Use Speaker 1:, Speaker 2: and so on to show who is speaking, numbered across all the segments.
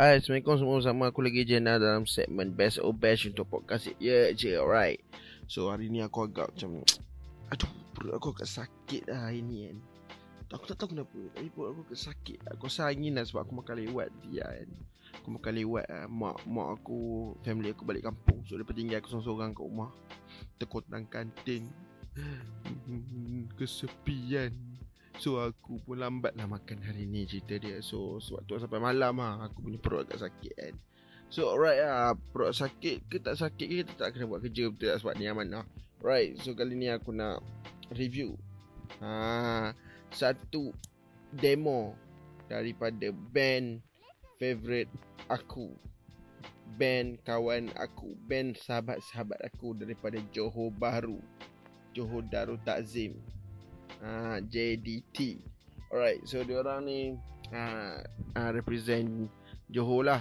Speaker 1: Hai, Assalamualaikum semua. Sama aku lagi Jenna dalam segmen Best or Bash untuk podcast Ya je, alright. So hari ni aku agak macam Aduh, perut aku agak sakit lah hari ni kan. Aku tak tahu kenapa. Tapi perut aku agak sakit. Aku rasa angin lah sebab aku makan lewat dia kan. Aku makan lewat lah Mak, mak aku, family aku balik kampung. So dia tinggal aku seorang-seorang kat rumah. Tekotang kantin. Kesepian So aku pun lambat lah makan hari ni cerita dia. So sebab tu sampai malam lah Aku punya perut agak sakit kan. So alright lah Perut sakit ke tak sakit ke Kita tak kena buat kerja betul tak? Sebab ni aman lah. Right so kali ni aku nak review. Ha, Satu demo Daripada band favourite aku. Band kawan aku. Band sahabat-sahabat aku Daripada Johor Bahru. Johor Darul Takzim uh, JDT. Alright, so dia orang ni uh, uh, represent Johor lah.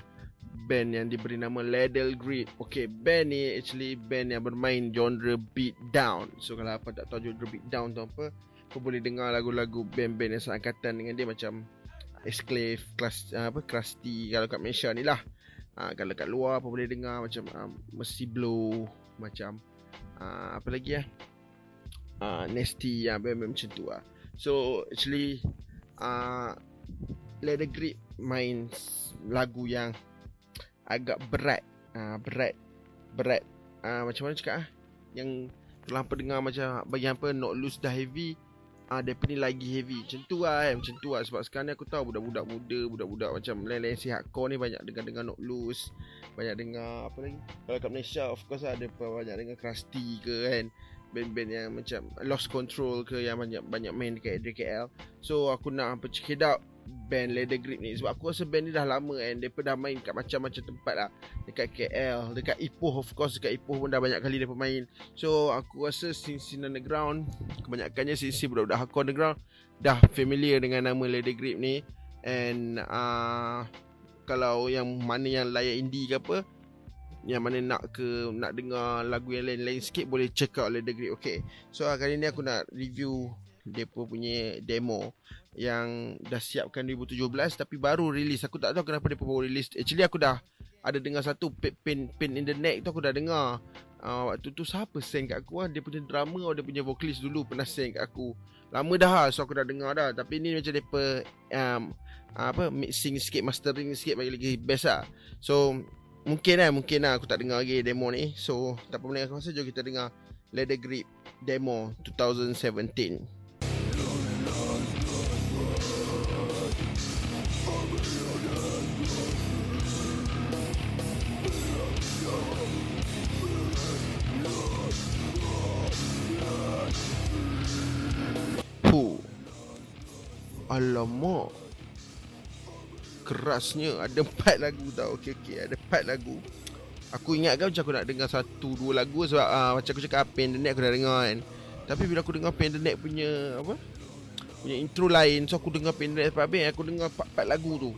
Speaker 1: Band yang diberi nama Ladle Grid. Okay, band ni actually band yang bermain genre beat down. So kalau apa tak tahu genre beat down tu apa, kau boleh dengar lagu-lagu band-band yang seangkatan dengan dia macam Esclave, Class, uh, apa, Krusty kalau kat Malaysia ni lah. Uh, kalau kat luar apa boleh dengar macam uh, Mercy Blow, macam uh, apa lagi ya? Uh, nasty yang uh, macam tu lah. So actually uh, Leather Grip main lagu yang agak berat. Uh, berat berat. Uh, macam mana cakap ah? Yang terlampau dengar macam bagi apa not loose dah heavy ah uh, ni lagi heavy. Macam tu lah eh. macam tu lah. Sebab sekarang ni aku tahu budak-budak muda budak-budak macam lain-lain si hardcore ni banyak dengar-dengar not loose banyak dengar apa lagi? Kalau kat Malaysia of course lah depa banyak dengar crusty ke kan band-band yang macam lost control ke yang banyak banyak main dekat DKL. So aku nak apa check it out band Leather Grip ni. Sebab aku rasa band ni dah lama kan depa dah main kat macam-macam tempat lah. Dekat KL dekat Ipoh of course dekat Ipoh pun dah banyak kali depa main so aku rasa scene-scene underground kebanyakannya scene budak-budak hardcore underground dah familiar dengan nama Leather Grip ni. And uh, kalau yang mana yang layak indie ke apa yang mana nak ke nak dengar lagu yang lain-lain sikit boleh check out Leather Grip okay. So kali ni aku nak review depa punya demo yang dah siapkan 2017 tapi baru release aku tak tahu kenapa depa baru release actually aku dah ada dengar satu pin pin in the neck tu aku dah dengar. Uh, waktu tu siapa send kat aku lah dia punya drama atau dia punya vocalist dulu pernah send kat aku. Lama dah lah so aku dah dengar dah. Tapi ni macam depa um, apa mixing sikit mastering sikit bagi lagi best lah so Mungkin lah, mungkin lah aku tak dengar lagi demo ni. So, tak apa benda aku rasa, jom kita dengar Leather Grip Demo 2017 Alamak kerasnya. Ada empat lagu tau. Okey okey. Ada empat lagu. Aku ingat kan macam aku nak dengar satu dua lagu sebab uh, macam aku cakap Net aku dah dengar kan. Tapi bila aku dengar Pen the Net punya apa? Punya intro lain so aku dengar Pen the Net habis aku dengar empat-empat lagu tu.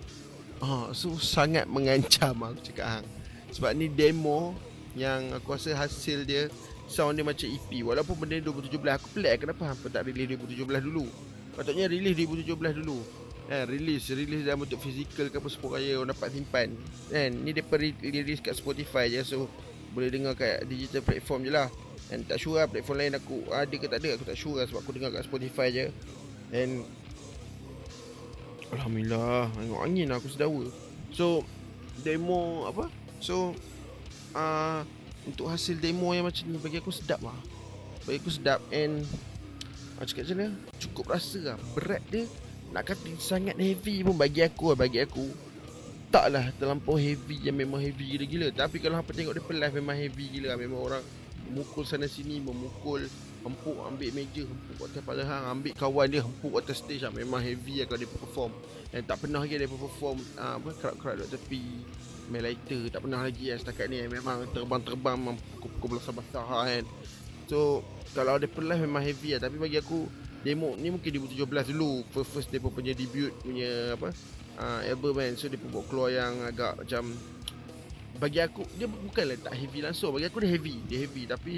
Speaker 1: Uh, so sangat mengancam aku cakap hang. Sebab ni demo yang aku rasa hasil dia sound dia macam EP walaupun benda 2017 aku pelik kenapa hampa tak release 2017 dulu? Patutnya release 2017 dulu kan release release dalam bentuk fizikal ke apa semua raya orang dapat simpan. Kan ni depa release kat Spotify je so boleh dengar kat digital platform je lah. Dan tak sure lah platform lain aku ada ke tak ada aku tak sure lah sebab aku dengar kat Spotify je. And Alhamdulillah tengok angin lah aku sedawa. So demo apa? So uh, untuk hasil demo yang macam ni bagi aku sedap lah. Bagi aku sedap and macam cakap macam mana cukup rasa lah. Berat dia nak kata sangat heavy pun bagi aku lah bagi aku. Taklah terlampau heavy yang memang heavy gila-gila tapi kalau hampa tengok dia live memang heavy gila memang orang memukul sana sini memukul hempuk ambil meja hempuk atas kepala hang ambil kawan dia hempuk atas stage lah. memang heavy lah kalau dia perform. Dan tak pernah lagi dia perform uh, apa crowd-crowd duduk tepi main lighter. Tak pernah lagi lah setakat ni. Memang terbang-terbang pukul-pukul besar-besar kan. So kalau dia live memang heavy lah. Tapi bagi aku demo ni mungkin 2017 dulu. First first dia punya debut punya apa uh, album kan. So pun buat keluar yang agak macam bagi aku dia bukanlah tak heavy langsung. Bagi aku dia heavy dia heavy. Tapi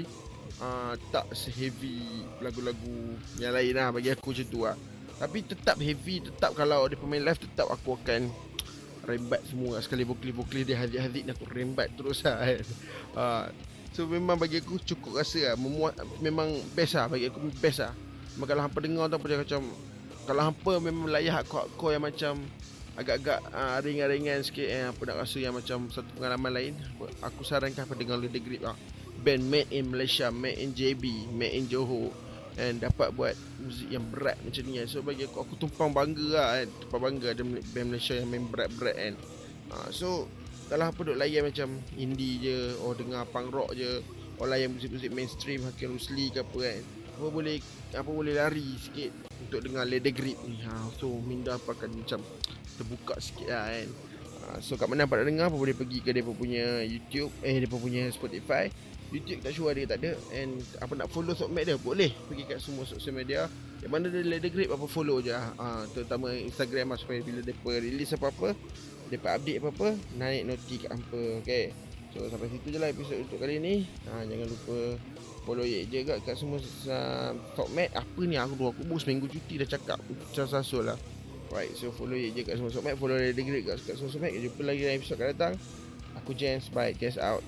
Speaker 1: uh, tak seheavy lagu-lagu yang lain lah bagi aku macam tu lah. Tapi tetap heavy tetap kalau dia pemain live tetap aku akan rembat semua sekali vokal-vokal dia hadik-hadik aku rembat terus lah kan. Uh, so memang bagi aku cukup rasa lah. Memuat, memang best lah bagi aku best lah kalau hampa dengar tu dia macam kalau hampa memang layak kau yang macam agak-agak uh, ringan-ringan sikit eh, apa nak rasa yang macam satu pengalaman lain aku sarankan apa dengar Lady Grip lah band made in Malaysia made in JB made in Johor and dapat buat muzik yang berat macam ni kan. so bagi aku aku tumpang bangga lah kan tumpang bangga ada band Malaysia yang main berat-berat kan. Uh, so kalau apa duk layan macam indie je or dengar punk rock je or layan muzik-muzik mainstream Hakim Rusli ke apa kan apa boleh apa boleh lari sikit untuk dengar Lady Grip ni. Ha, so minda apa akan macam terbuka sikit lah kan. Uh, So kat mana dapat dengar apa boleh pergi ke dia punya YouTube Eh dia punya Spotify. YouTube tak sure dia tak ada. And apa nak follow sosmed dia? Boleh Pergi kat semua sosial media. Yang mana dia leader grip apa follow je. Uh, Terutama Instagram lah supaya bila dia release apa-apa Dia update apa-apa Naik noti kat hampa Okay So sampai situ je lah episod untuk kali ni. Uh, Jangan lupa follow ye je kat, kat semua uh, Talkmat Apa ni aku aku bus seminggu cuti dah cakap Macam sasul lah. Right, so follow je kat semua sosmed Follow dia degrade kat, kat semua sosmed Jumpa lagi dalam episod akan datang. Aku Jens, bye, guys out